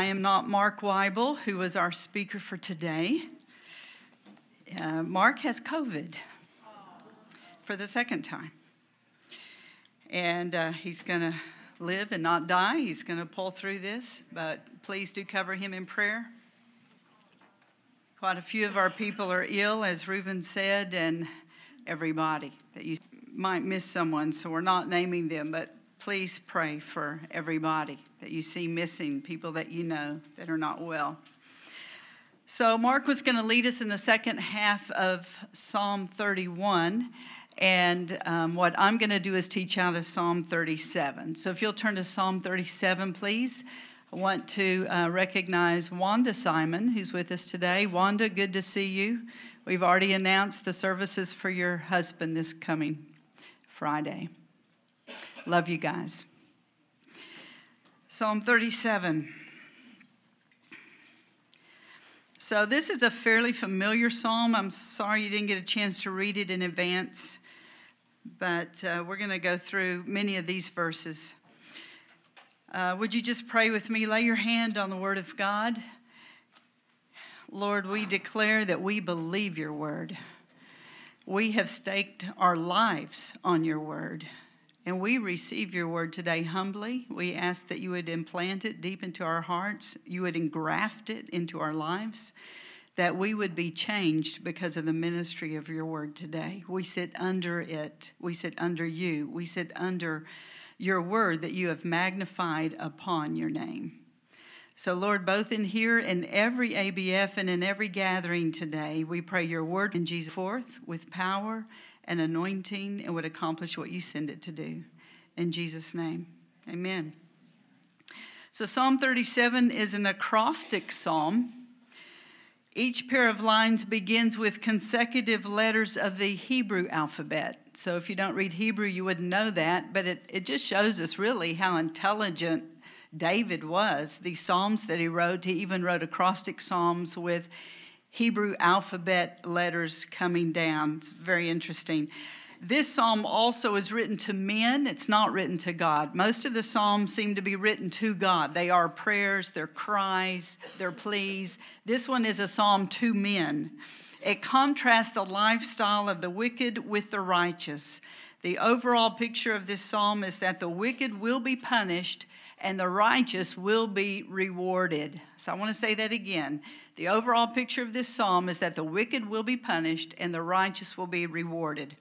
I am not Mark Weibel, who was our speaker for today. Uh, Mark has COVID for the second time. And uh, he's going to live and not die. He's going to pull through this, but please do cover him in prayer. Quite a few of our people are ill, as Reuven said, and everybody that you might miss someone, so we're not naming them, but please pray for everybody that you see missing, people that you know that are not well. So, Mark was going to lead us in the second half of Psalm 31. And um, what I'm going to do is teach out of Psalm 37. So, if you'll turn to Psalm 37, please. I want to uh, recognize Wanda Simon, who's with us today. Wanda, good to see you. We've already announced the services for your husband this coming Friday. Love you guys. Psalm 37. So, this is a fairly familiar psalm. I'm sorry you didn't get a chance to read it in advance, but uh, we're going to go through many of these verses. Uh, would you just pray with me? Lay your hand on the Word of God. Lord, we declare that we believe your Word. We have staked our lives on your Word. And we receive your word today humbly. We ask that you would implant it deep into our hearts, you would engraft it into our lives, that we would be changed because of the ministry of your word today. We sit under it, we sit under you, we sit under your word that you have magnified upon your name. So, Lord, both in here and every ABF and in every gathering today, we pray your word in Jesus forth with power and anointing and would accomplish what you send it to do. In Jesus' name, amen. So, Psalm 37 is an acrostic psalm. Each pair of lines begins with consecutive letters of the Hebrew alphabet. So, if you don't read Hebrew, you wouldn't know that, but it, it just shows us really how intelligent David was. The Psalms that he wrote, he even wrote acrostic Psalms with Hebrew alphabet letters coming down. It's very interesting. This psalm also is written to men, it's not written to God. Most of the psalms seem to be written to God. They are prayers, they're cries, they're pleas. This one is a psalm to men. It contrasts the lifestyle of the wicked with the righteous. The overall picture of this psalm is that the wicked will be punished and the righteous will be rewarded. So I want to say that again. The overall picture of this psalm is that the wicked will be punished and the righteous will be rewarded.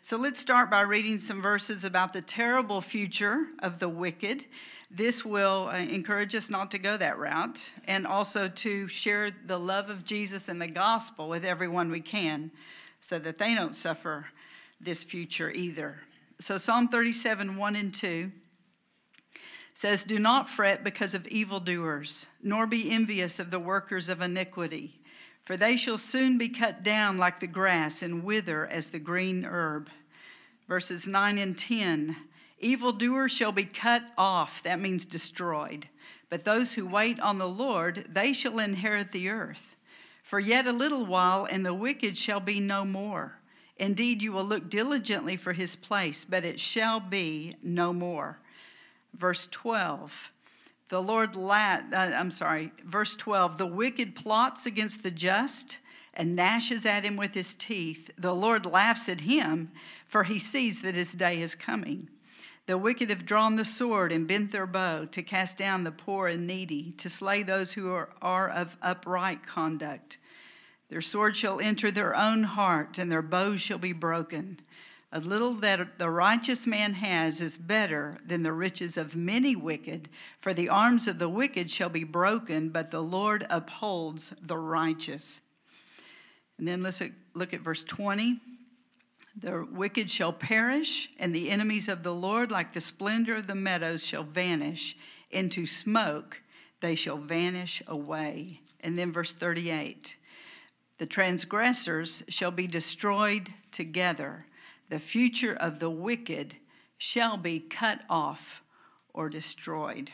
So let's start by reading some verses about the terrible future of the wicked. This will uh, encourage us not to go that route and also to share the love of Jesus and the gospel with everyone we can so that they don't suffer this future either. So, Psalm 37 1 and 2 says, Do not fret because of evildoers, nor be envious of the workers of iniquity, for they shall soon be cut down like the grass and wither as the green herb. Verses 9 and 10 Evildoers shall be cut off, that means destroyed. But those who wait on the Lord, they shall inherit the earth. For yet a little while, and the wicked shall be no more. Indeed, you will look diligently for his place, but it shall be no more. Verse 12. The Lord, la- uh, I'm sorry, verse 12. The wicked plots against the just and gnashes at him with his teeth. The Lord laughs at him, for he sees that his day is coming. The wicked have drawn the sword and bent their bow to cast down the poor and needy, to slay those who are, are of upright conduct. Their sword shall enter their own heart, and their bow shall be broken. A little that the righteous man has is better than the riches of many wicked, for the arms of the wicked shall be broken, but the Lord upholds the righteous. And then let's look at verse 20. The wicked shall perish, and the enemies of the Lord, like the splendor of the meadows, shall vanish. Into smoke they shall vanish away. And then verse 38 The transgressors shall be destroyed together the future of the wicked shall be cut off or destroyed.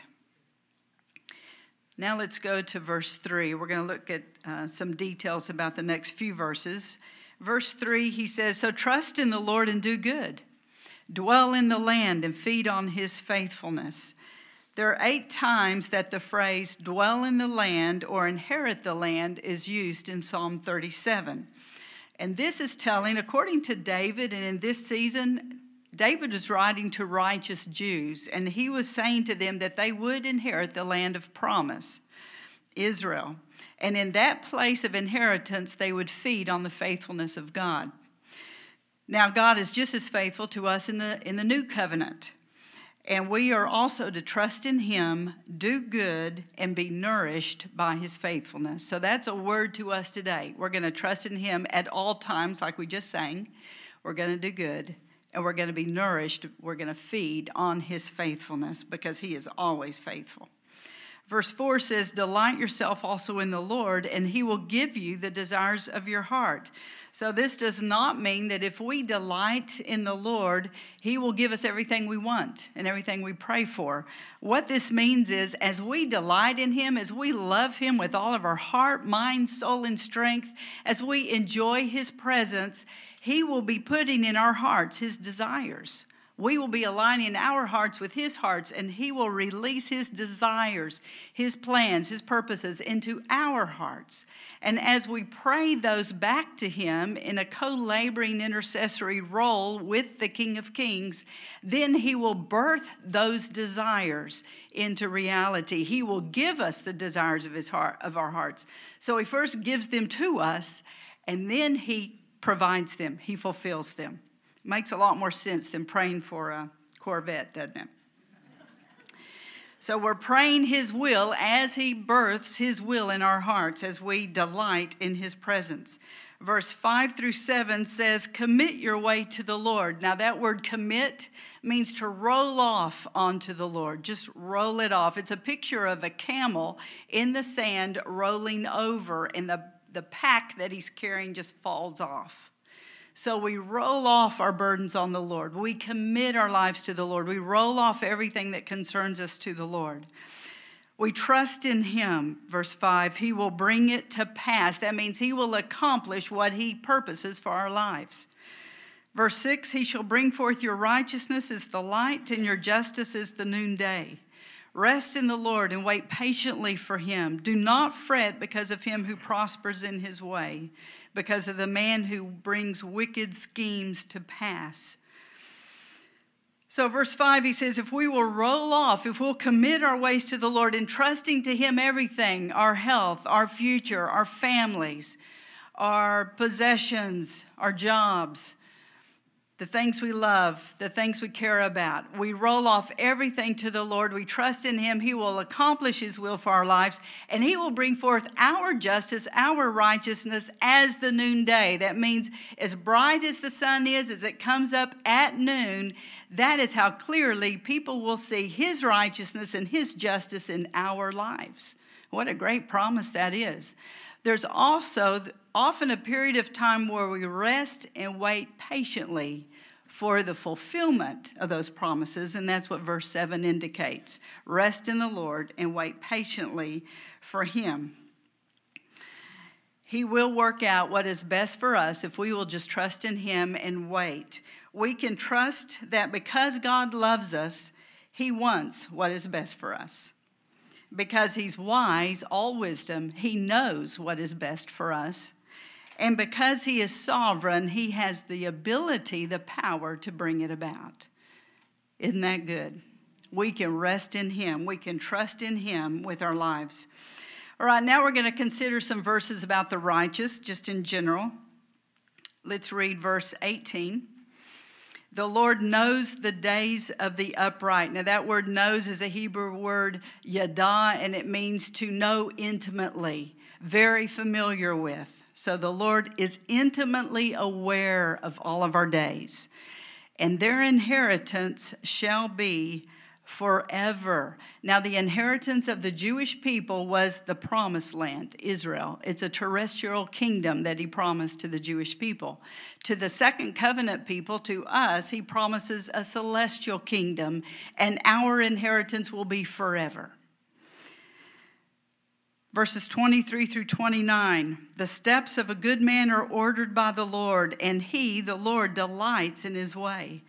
Now let's go to verse 3. We're going to look at uh, some details about the next few verses. Verse 3, he says, So trust in the Lord and do good, dwell in the land and feed on his faithfulness. There are eight times that the phrase dwell in the land or inherit the land is used in Psalm 37. And this is telling, according to David, and in this season, David was writing to righteous Jews, and he was saying to them that they would inherit the land of promise, Israel. And in that place of inheritance, they would feed on the faithfulness of God. Now, God is just as faithful to us in the, in the new covenant. And we are also to trust in Him, do good, and be nourished by His faithfulness. So that's a word to us today. We're going to trust in Him at all times, like we just sang. We're going to do good, and we're going to be nourished. We're going to feed on His faithfulness because He is always faithful. Verse 4 says, Delight yourself also in the Lord, and He will give you the desires of your heart. So, this does not mean that if we delight in the Lord, He will give us everything we want and everything we pray for. What this means is, as we delight in Him, as we love Him with all of our heart, mind, soul, and strength, as we enjoy His presence, He will be putting in our hearts His desires. We will be aligning our hearts with His hearts, and He will release His desires, His plans, His purposes into our hearts. And as we pray those back to Him in a co laboring intercessory role with the King of Kings, then He will birth those desires into reality. He will give us the desires of His heart, of our hearts. So He first gives them to us, and then He provides them, He fulfills them. Makes a lot more sense than praying for a Corvette, doesn't it? So we're praying His will as He births His will in our hearts as we delight in His presence. Verse 5 through 7 says, Commit your way to the Lord. Now, that word commit means to roll off onto the Lord. Just roll it off. It's a picture of a camel in the sand rolling over, and the, the pack that he's carrying just falls off. So we roll off our burdens on the Lord. We commit our lives to the Lord. We roll off everything that concerns us to the Lord. We trust in Him, verse 5. He will bring it to pass. That means He will accomplish what He purposes for our lives. Verse 6 He shall bring forth your righteousness as the light, and your justice as the noonday. Rest in the Lord and wait patiently for Him. Do not fret because of him who prospers in his way because of the man who brings wicked schemes to pass. So, verse 5, he says, If we will roll off, if we'll commit our ways to the Lord, entrusting to Him everything our health, our future, our families, our possessions, our jobs, the things we love, the things we care about. We roll off everything to the Lord. We trust in Him. He will accomplish His will for our lives, and He will bring forth our justice, our righteousness as the noonday. That means as bright as the sun is, as it comes up at noon, that is how clearly people will see His righteousness and His justice in our lives. What a great promise that is. There's also often a period of time where we rest and wait patiently for the fulfillment of those promises, and that's what verse 7 indicates. Rest in the Lord and wait patiently for Him. He will work out what is best for us if we will just trust in Him and wait. We can trust that because God loves us, He wants what is best for us because he's wise, all wisdom, he knows what is best for us. And because he is sovereign, he has the ability, the power to bring it about. Isn't that good? We can rest in him, we can trust in him with our lives. All right, now we're going to consider some verses about the righteous, just in general. Let's read verse 18. The Lord knows the days of the upright. Now, that word knows is a Hebrew word, yada, and it means to know intimately, very familiar with. So the Lord is intimately aware of all of our days. And their inheritance shall be forever. Now, the inheritance of the Jewish people was the promised land, Israel. It's a terrestrial kingdom that he promised to the Jewish people. To the second covenant people, to us, he promises a celestial kingdom, and our inheritance will be forever. Verses 23 through 29 The steps of a good man are ordered by the Lord, and he, the Lord, delights in his way.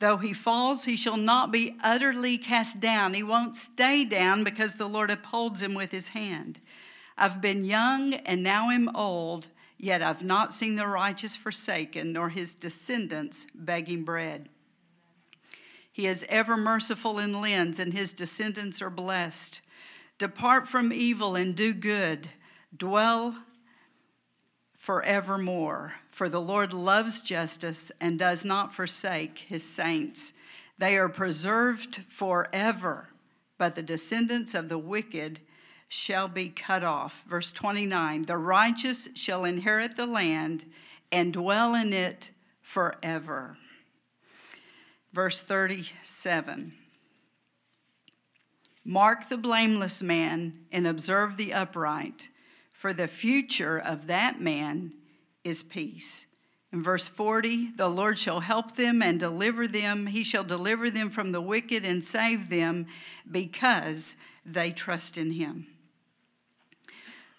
Though he falls, he shall not be utterly cast down. He won't stay down because the Lord upholds him with his hand. I've been young and now am old, yet I've not seen the righteous forsaken, nor his descendants begging bread. He is ever merciful in lends, and his descendants are blessed. Depart from evil and do good. Dwell forevermore. For the Lord loves justice and does not forsake his saints. They are preserved forever, but the descendants of the wicked shall be cut off. Verse 29 The righteous shall inherit the land and dwell in it forever. Verse 37 Mark the blameless man and observe the upright, for the future of that man is peace. In verse 40, the Lord shall help them and deliver them. He shall deliver them from the wicked and save them because they trust in him.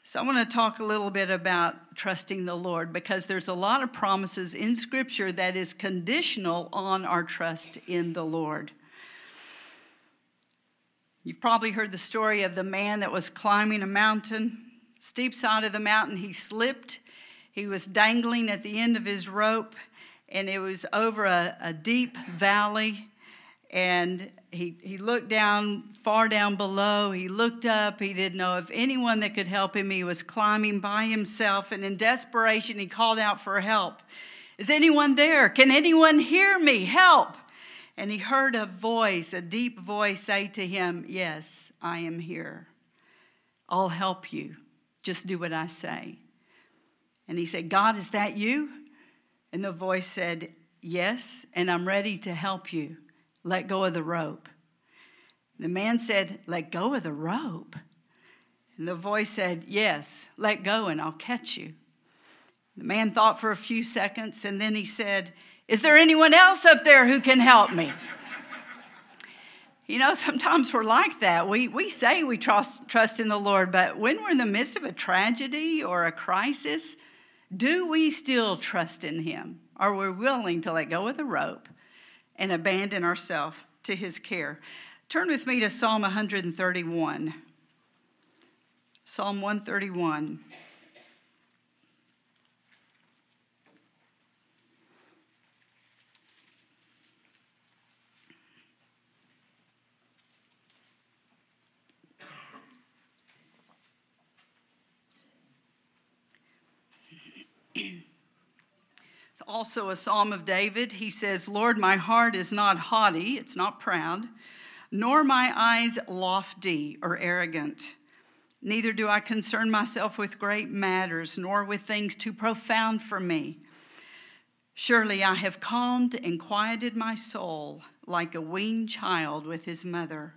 So, I want to talk a little bit about trusting the Lord because there's a lot of promises in Scripture that is conditional on our trust in the Lord. You've probably heard the story of the man that was climbing a mountain, steep side of the mountain. He slipped he was dangling at the end of his rope, and it was over a, a deep valley. And he, he looked down, far down below. He looked up. He didn't know if anyone that could help him. He was climbing by himself, and in desperation, he called out for help. Is anyone there? Can anyone hear me? Help! And he heard a voice, a deep voice, say to him, Yes, I am here. I'll help you. Just do what I say. And he said, God, is that you? And the voice said, Yes, and I'm ready to help you. Let go of the rope. The man said, Let go of the rope. And the voice said, Yes, let go and I'll catch you. The man thought for a few seconds and then he said, Is there anyone else up there who can help me? You know, sometimes we're like that. We, we say we trust, trust in the Lord, but when we're in the midst of a tragedy or a crisis, do we still trust in Him? Are we willing to let go of the rope and abandon ourselves to His care? Turn with me to Psalm 131. Psalm 131. Also a psalm of David. He says, Lord, my heart is not haughty, it's not proud, nor my eyes lofty or arrogant. Neither do I concern myself with great matters, nor with things too profound for me. Surely I have calmed and quieted my soul like a weaned child with his mother.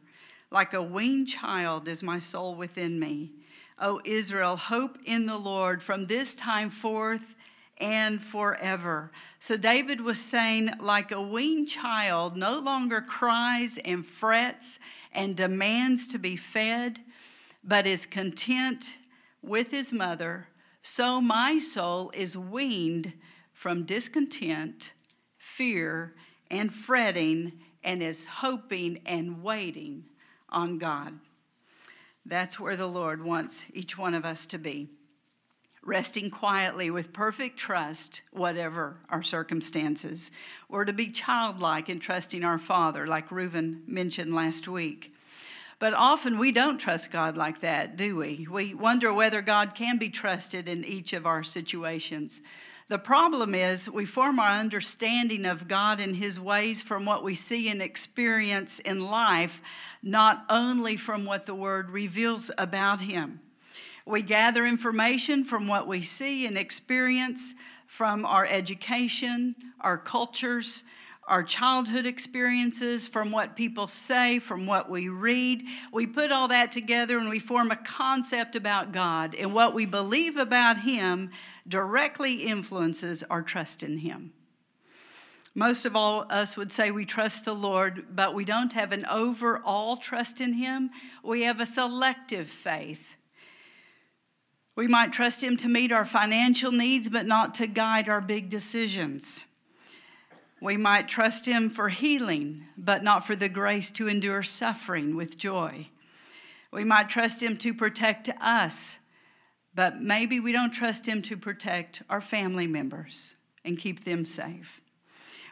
Like a weaned child is my soul within me. O Israel, hope in the Lord from this time forth and forever. So David was saying, like a weaned child, no longer cries and frets and demands to be fed, but is content with his mother. So my soul is weaned from discontent, fear, and fretting, and is hoping and waiting on God. That's where the Lord wants each one of us to be resting quietly with perfect trust, whatever our circumstances, or to be childlike in trusting our Father, like Reuben mentioned last week. But often we don't trust God like that, do we? We wonder whether God can be trusted in each of our situations. The problem is we form our understanding of God and His ways from what we see and experience in life, not only from what the Word reveals about Him. We gather information from what we see and experience from our education, our cultures, our childhood experiences, from what people say, from what we read. We put all that together and we form a concept about God. And what we believe about Him directly influences our trust in Him. Most of all, us would say we trust the Lord, but we don't have an overall trust in Him. We have a selective faith. We might trust Him to meet our financial needs, but not to guide our big decisions. We might trust Him for healing, but not for the grace to endure suffering with joy. We might trust Him to protect us, but maybe we don't trust Him to protect our family members and keep them safe.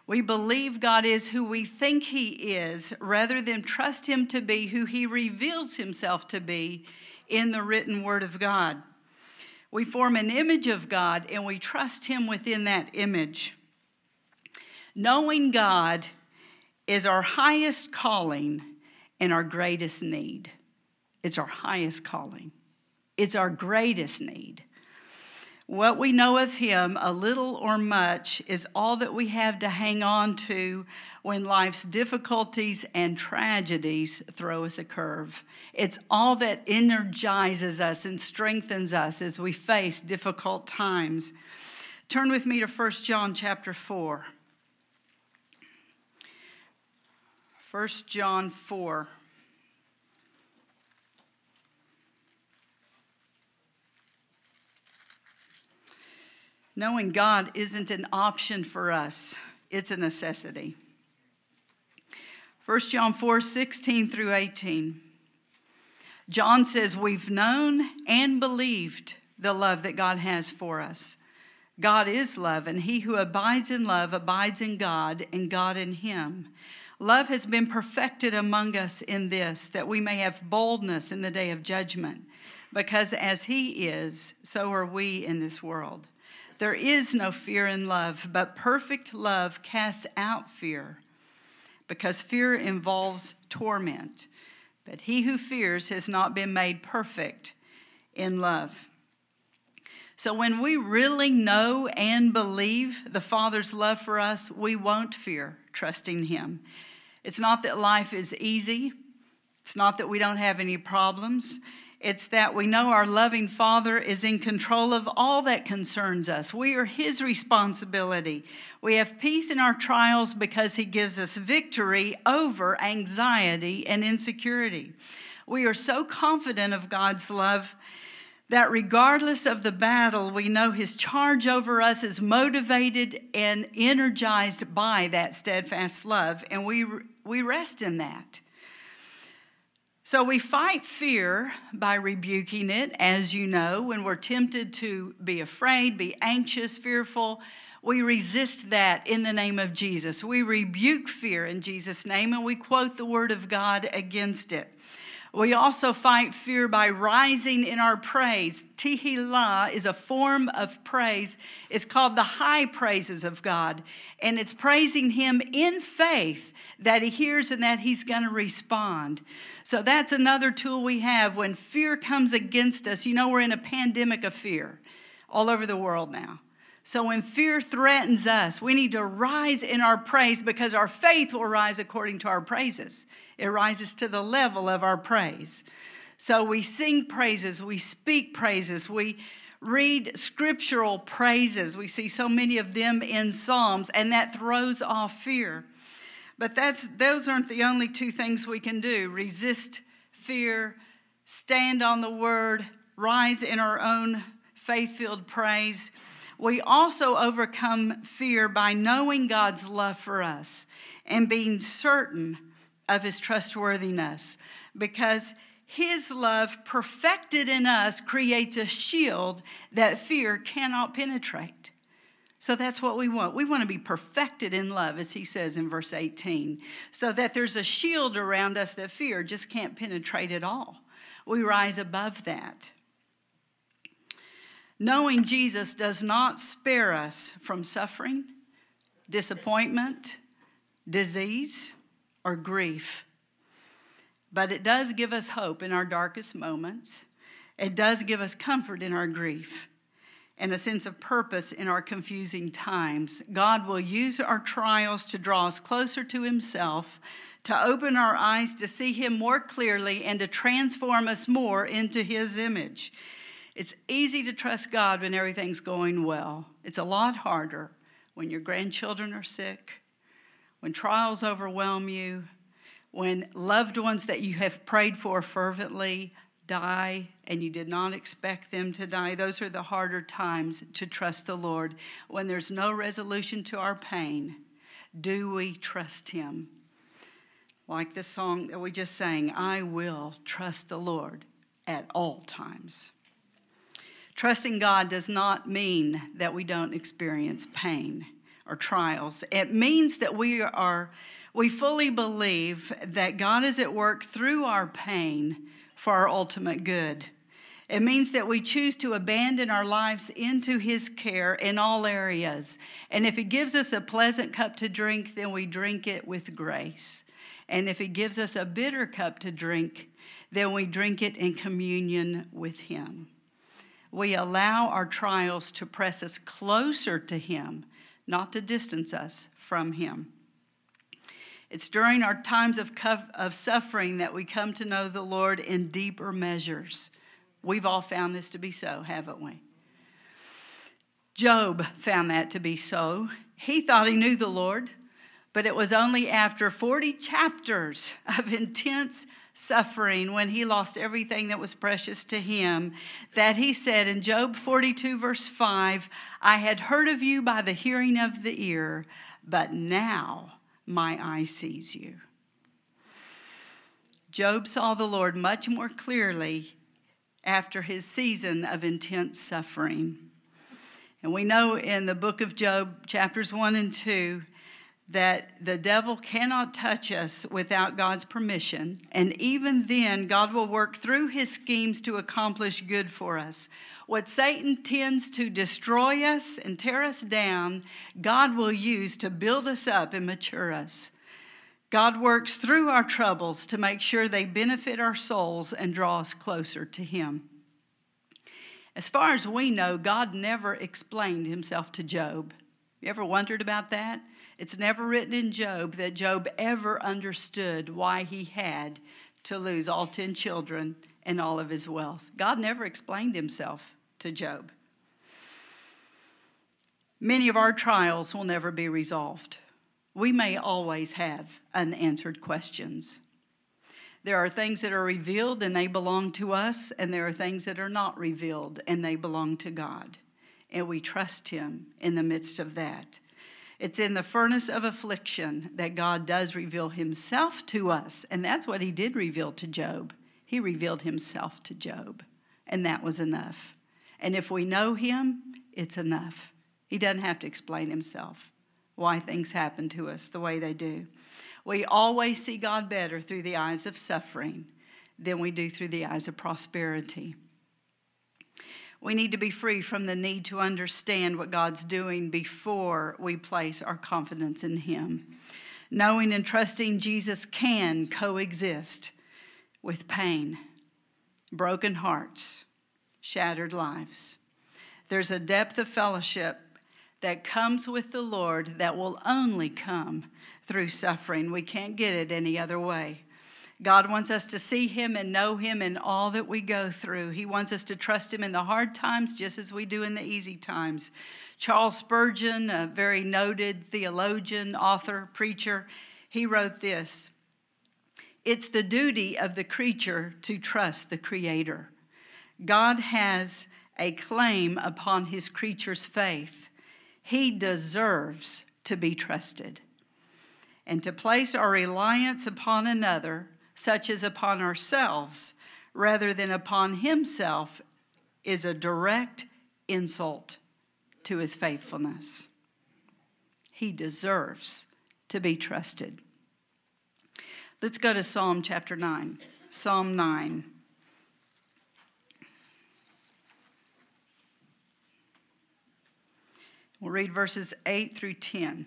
We believe God is who we think He is rather than trust Him to be who He reveals Himself to be in the written Word of God. We form an image of God and we trust Him within that image. Knowing God is our highest calling and our greatest need. It's our highest calling, it's our greatest need. What we know of Him, a little or much, is all that we have to hang on to when life's difficulties and tragedies throw us a curve. It's all that energizes us and strengthens us as we face difficult times. Turn with me to 1 John chapter 4. 1 John 4. Knowing God isn't an option for us, it's a necessity. 1 John 4 16 through 18. John says, We've known and believed the love that God has for us. God is love, and he who abides in love abides in God, and God in him. Love has been perfected among us in this, that we may have boldness in the day of judgment, because as He is, so are we in this world. There is no fear in love, but perfect love casts out fear, because fear involves torment. But he who fears has not been made perfect in love. So, when we really know and believe the Father's love for us, we won't fear trusting Him. It's not that life is easy, it's not that we don't have any problems. It's that we know our loving Father is in control of all that concerns us. We are His responsibility. We have peace in our trials because He gives us victory over anxiety and insecurity. We are so confident of God's love that regardless of the battle, we know His charge over us is motivated and energized by that steadfast love, and we we rest in that. So we fight fear by rebuking it, as you know, when we're tempted to be afraid, be anxious, fearful. We resist that in the name of Jesus. We rebuke fear in Jesus' name and we quote the word of God against it. We also fight fear by rising in our praise. Tehillah is a form of praise. It's called the high praises of God. And it's praising Him in faith that He hears and that He's going to respond. So that's another tool we have when fear comes against us. You know, we're in a pandemic of fear all over the world now. So when fear threatens us, we need to rise in our praise because our faith will rise according to our praises. It rises to the level of our praise. So we sing praises, we speak praises, we read scriptural praises. We see so many of them in Psalms, and that throws off fear. But that's, those aren't the only two things we can do resist fear, stand on the word, rise in our own faith filled praise. We also overcome fear by knowing God's love for us and being certain of his trustworthiness because his love perfected in us creates a shield that fear cannot penetrate. So that's what we want. We want to be perfected in love, as he says in verse 18, so that there's a shield around us that fear just can't penetrate at all. We rise above that. Knowing Jesus does not spare us from suffering, disappointment, disease, or grief, but it does give us hope in our darkest moments. It does give us comfort in our grief and a sense of purpose in our confusing times. God will use our trials to draw us closer to Himself, to open our eyes to see Him more clearly, and to transform us more into His image. It's easy to trust God when everything's going well. It's a lot harder when your grandchildren are sick, when trials overwhelm you, when loved ones that you have prayed for fervently die and you did not expect them to die. Those are the harder times to trust the Lord when there's no resolution to our pain. Do we trust Him? Like the song that we just sang, I will trust the Lord at all times. Trusting God does not mean that we don't experience pain or trials. It means that we are we fully believe that God is at work through our pain for our ultimate good. It means that we choose to abandon our lives into His care in all areas. And if He gives us a pleasant cup to drink, then we drink it with grace. And if He gives us a bitter cup to drink, then we drink it in communion with Him. We allow our trials to press us closer to Him, not to distance us from Him. It's during our times of, of suffering that we come to know the Lord in deeper measures. We've all found this to be so, haven't we? Job found that to be so. He thought he knew the Lord, but it was only after 40 chapters of intense suffering when he lost everything that was precious to him that he said in Job 42, verse 5, I had heard of you by the hearing of the ear, but now my eye sees you. Job saw the Lord much more clearly after his season of intense suffering. And we know in the book of Job, chapters 1 and 2, that the devil cannot touch us without God's permission. And even then, God will work through his schemes to accomplish good for us. What Satan tends to destroy us and tear us down, God will use to build us up and mature us. God works through our troubles to make sure they benefit our souls and draw us closer to Him. As far as we know, God never explained Himself to Job. You ever wondered about that? It's never written in Job that Job ever understood why he had to lose all 10 children and all of his wealth. God never explained himself to Job. Many of our trials will never be resolved. We may always have unanswered questions. There are things that are revealed and they belong to us, and there are things that are not revealed and they belong to God. And we trust Him in the midst of that. It's in the furnace of affliction that God does reveal Himself to us, and that's what He did reveal to Job. He revealed Himself to Job, and that was enough. And if we know Him, it's enough. He doesn't have to explain Himself why things happen to us the way they do. We always see God better through the eyes of suffering than we do through the eyes of prosperity. We need to be free from the need to understand what God's doing before we place our confidence in Him. Knowing and trusting Jesus can coexist with pain, broken hearts, shattered lives. There's a depth of fellowship that comes with the Lord that will only come through suffering. We can't get it any other way. God wants us to see Him and know Him in all that we go through. He wants us to trust Him in the hard times just as we do in the easy times. Charles Spurgeon, a very noted theologian, author, preacher, he wrote this It's the duty of the creature to trust the Creator. God has a claim upon his creature's faith. He deserves to be trusted. And to place our reliance upon another, such as upon ourselves, rather than upon himself, is a direct insult to his faithfulness. He deserves to be trusted. Let's go to Psalm chapter 9. Psalm 9. We'll read verses 8 through 10.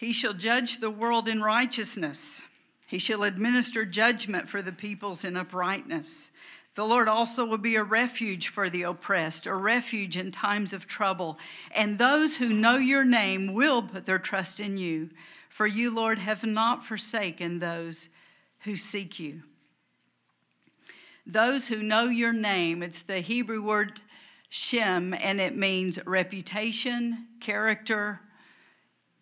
He shall judge the world in righteousness. He shall administer judgment for the peoples in uprightness. The Lord also will be a refuge for the oppressed, a refuge in times of trouble. And those who know your name will put their trust in you. For you, Lord, have not forsaken those who seek you. Those who know your name, it's the Hebrew word Shem, and it means reputation, character,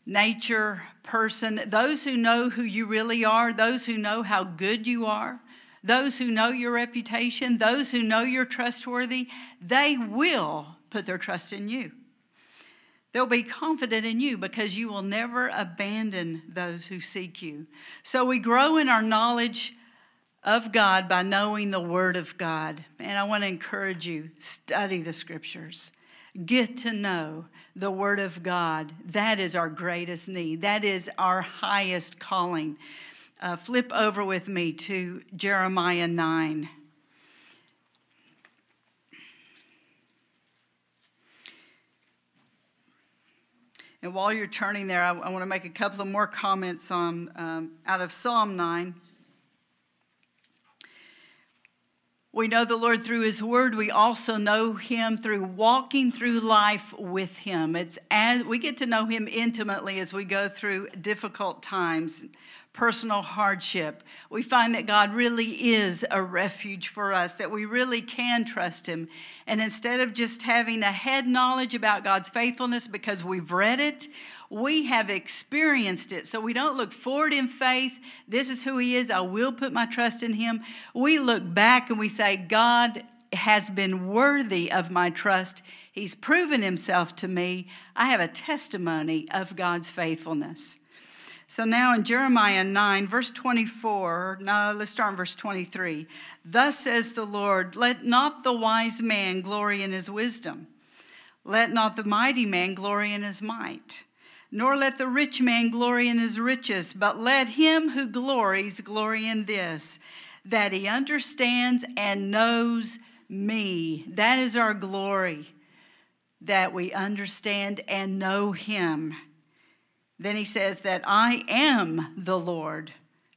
nature person, those who know who you really are, those who know how good you are, those who know your reputation, those who know you're trustworthy, they will put their trust in you. They'll be confident in you because you will never abandon those who seek you. So we grow in our knowledge of God by knowing the Word of God. And I want to encourage you study the Scriptures, get to know the Word of God. That is our greatest need, that is our highest calling. Uh, flip over with me to Jeremiah 9. And while you're turning there, I, I want to make a couple of more comments on um, out of Psalm 9. We know the Lord through His Word. We also know Him through walking through life with Him. It's as we get to know Him intimately as we go through difficult times personal hardship. We find that God really is a refuge for us, that we really can trust Him. And instead of just having a head knowledge about God's faithfulness because we've read it, we have experienced it. So we don't look forward in faith. This is who He is. I will put my trust in Him. We look back and we say, God has been worthy of my trust. He's proven Himself to me. I have a testimony of God's faithfulness. So now in Jeremiah 9, verse 24, no, let's start in verse 23. Thus says the Lord, let not the wise man glory in his wisdom, let not the mighty man glory in his might, nor let the rich man glory in his riches, but let him who glories glory in this, that he understands and knows me. That is our glory, that we understand and know him then he says that I am the Lord,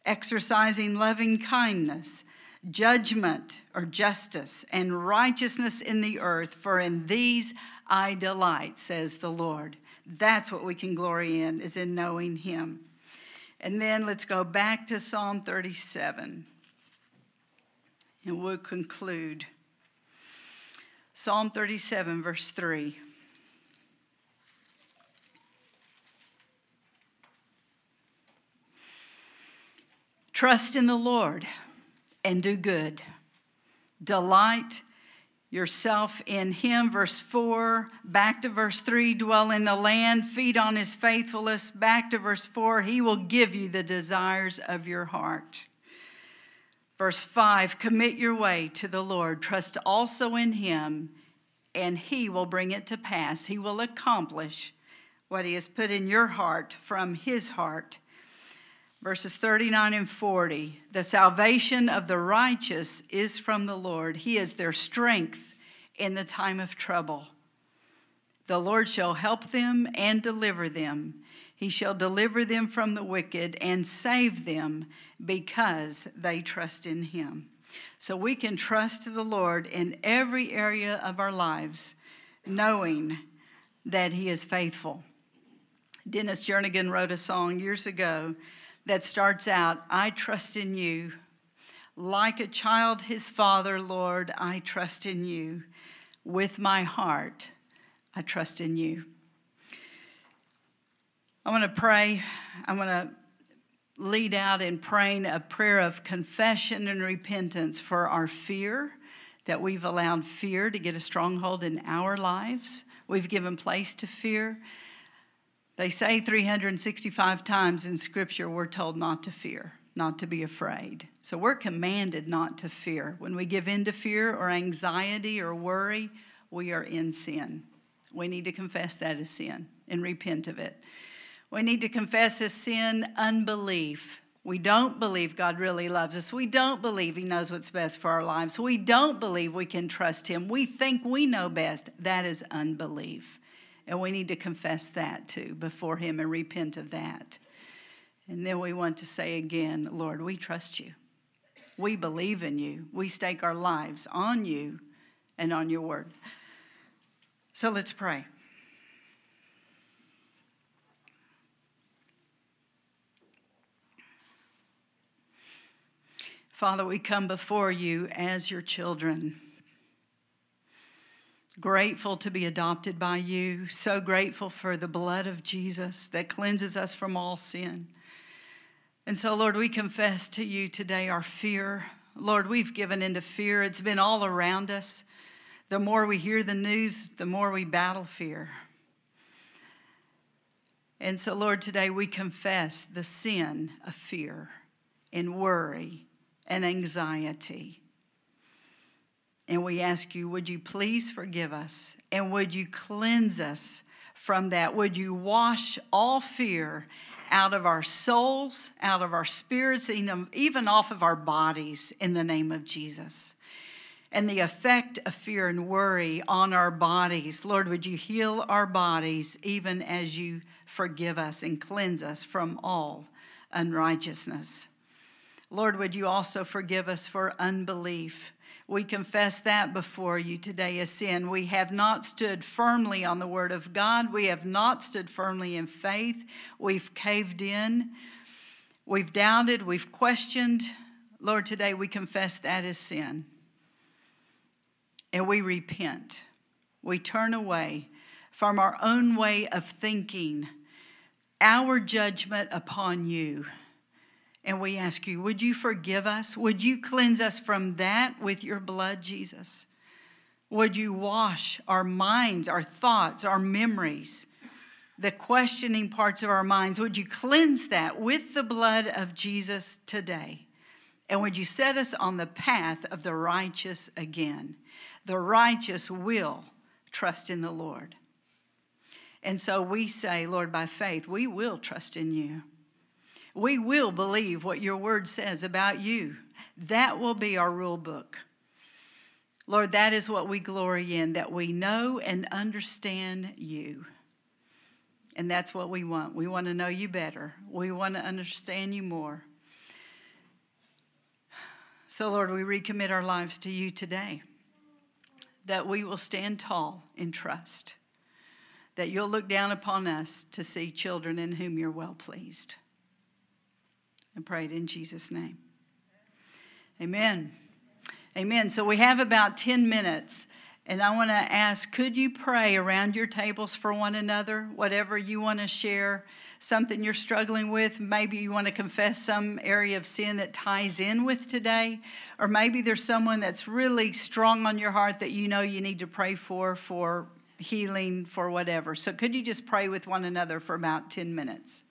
exercising loving kindness, judgment or justice, and righteousness in the earth, for in these I delight, says the Lord. That's what we can glory in, is in knowing him. And then let's go back to Psalm 37, and we'll conclude. Psalm 37, verse 3. Trust in the Lord and do good. Delight yourself in Him. Verse 4, back to verse 3 dwell in the land, feed on His faithfulness. Back to verse 4, He will give you the desires of your heart. Verse 5 Commit your way to the Lord, trust also in Him, and He will bring it to pass. He will accomplish what He has put in your heart from His heart verses 39 and 40. The salvation of the righteous is from the Lord, He is their strength in the time of trouble. The Lord shall help them and deliver them. He shall deliver them from the wicked and save them because they trust in Him. So we can trust the Lord in every area of our lives, knowing that He is faithful. Dennis Jernigan wrote a song years ago that starts out I trust in you. Like a child, his father, Lord, I trust in you. With my heart, I trust in you. I want to pray. I want to lead out in praying a prayer of confession and repentance for our fear, that we've allowed fear to get a stronghold in our lives. We've given place to fear. They say 365 times in Scripture we're told not to fear, not to be afraid. So we're commanded not to fear. When we give in to fear or anxiety or worry, we are in sin. We need to confess that as sin and repent of it. We need to confess as sin unbelief. We don't believe God really loves us. We don't believe He knows what's best for our lives. We don't believe we can trust Him. We think we know best. That is unbelief. And we need to confess that too before Him and repent of that. And then we want to say again, Lord, we trust you. We believe in you. We stake our lives on you and on your word. So let's pray. Father, we come before you as your children grateful to be adopted by you, so grateful for the blood of Jesus that cleanses us from all sin. And so, Lord, we confess to you today our fear. Lord, we've given into fear, it's been all around us. The more we hear the news, the more we battle fear. And so, Lord, today we confess the sin of fear and worry and anxiety. And we ask you, would you please forgive us? And would you cleanse us from that? Would you wash all fear out of our souls, out of our spirits, even off of our bodies in the name of Jesus? And the effect of fear and worry on our bodies, Lord, would you heal our bodies even as you forgive us and cleanse us from all unrighteousness? Lord, would you also forgive us for unbelief? We confess that before you today as sin. We have not stood firmly on the word of God. We have not stood firmly in faith. We've caved in. We've doubted. We've questioned. Lord, today we confess that is sin. And we repent. We turn away from our own way of thinking, our judgment upon you. And we ask you, would you forgive us? Would you cleanse us from that with your blood, Jesus? Would you wash our minds, our thoughts, our memories, the questioning parts of our minds? Would you cleanse that with the blood of Jesus today? And would you set us on the path of the righteous again? The righteous will trust in the Lord. And so we say, Lord, by faith, we will trust in you. We will believe what your word says about you. That will be our rule book. Lord, that is what we glory in, that we know and understand you. And that's what we want. We want to know you better, we want to understand you more. So, Lord, we recommit our lives to you today, that we will stand tall in trust, that you'll look down upon us to see children in whom you're well pleased and prayed in Jesus' name. Amen. Amen. So we have about 10 minutes. And I want to ask could you pray around your tables for one another, whatever you want to share, something you're struggling with? Maybe you want to confess some area of sin that ties in with today. Or maybe there's someone that's really strong on your heart that you know you need to pray for, for healing, for whatever. So could you just pray with one another for about 10 minutes?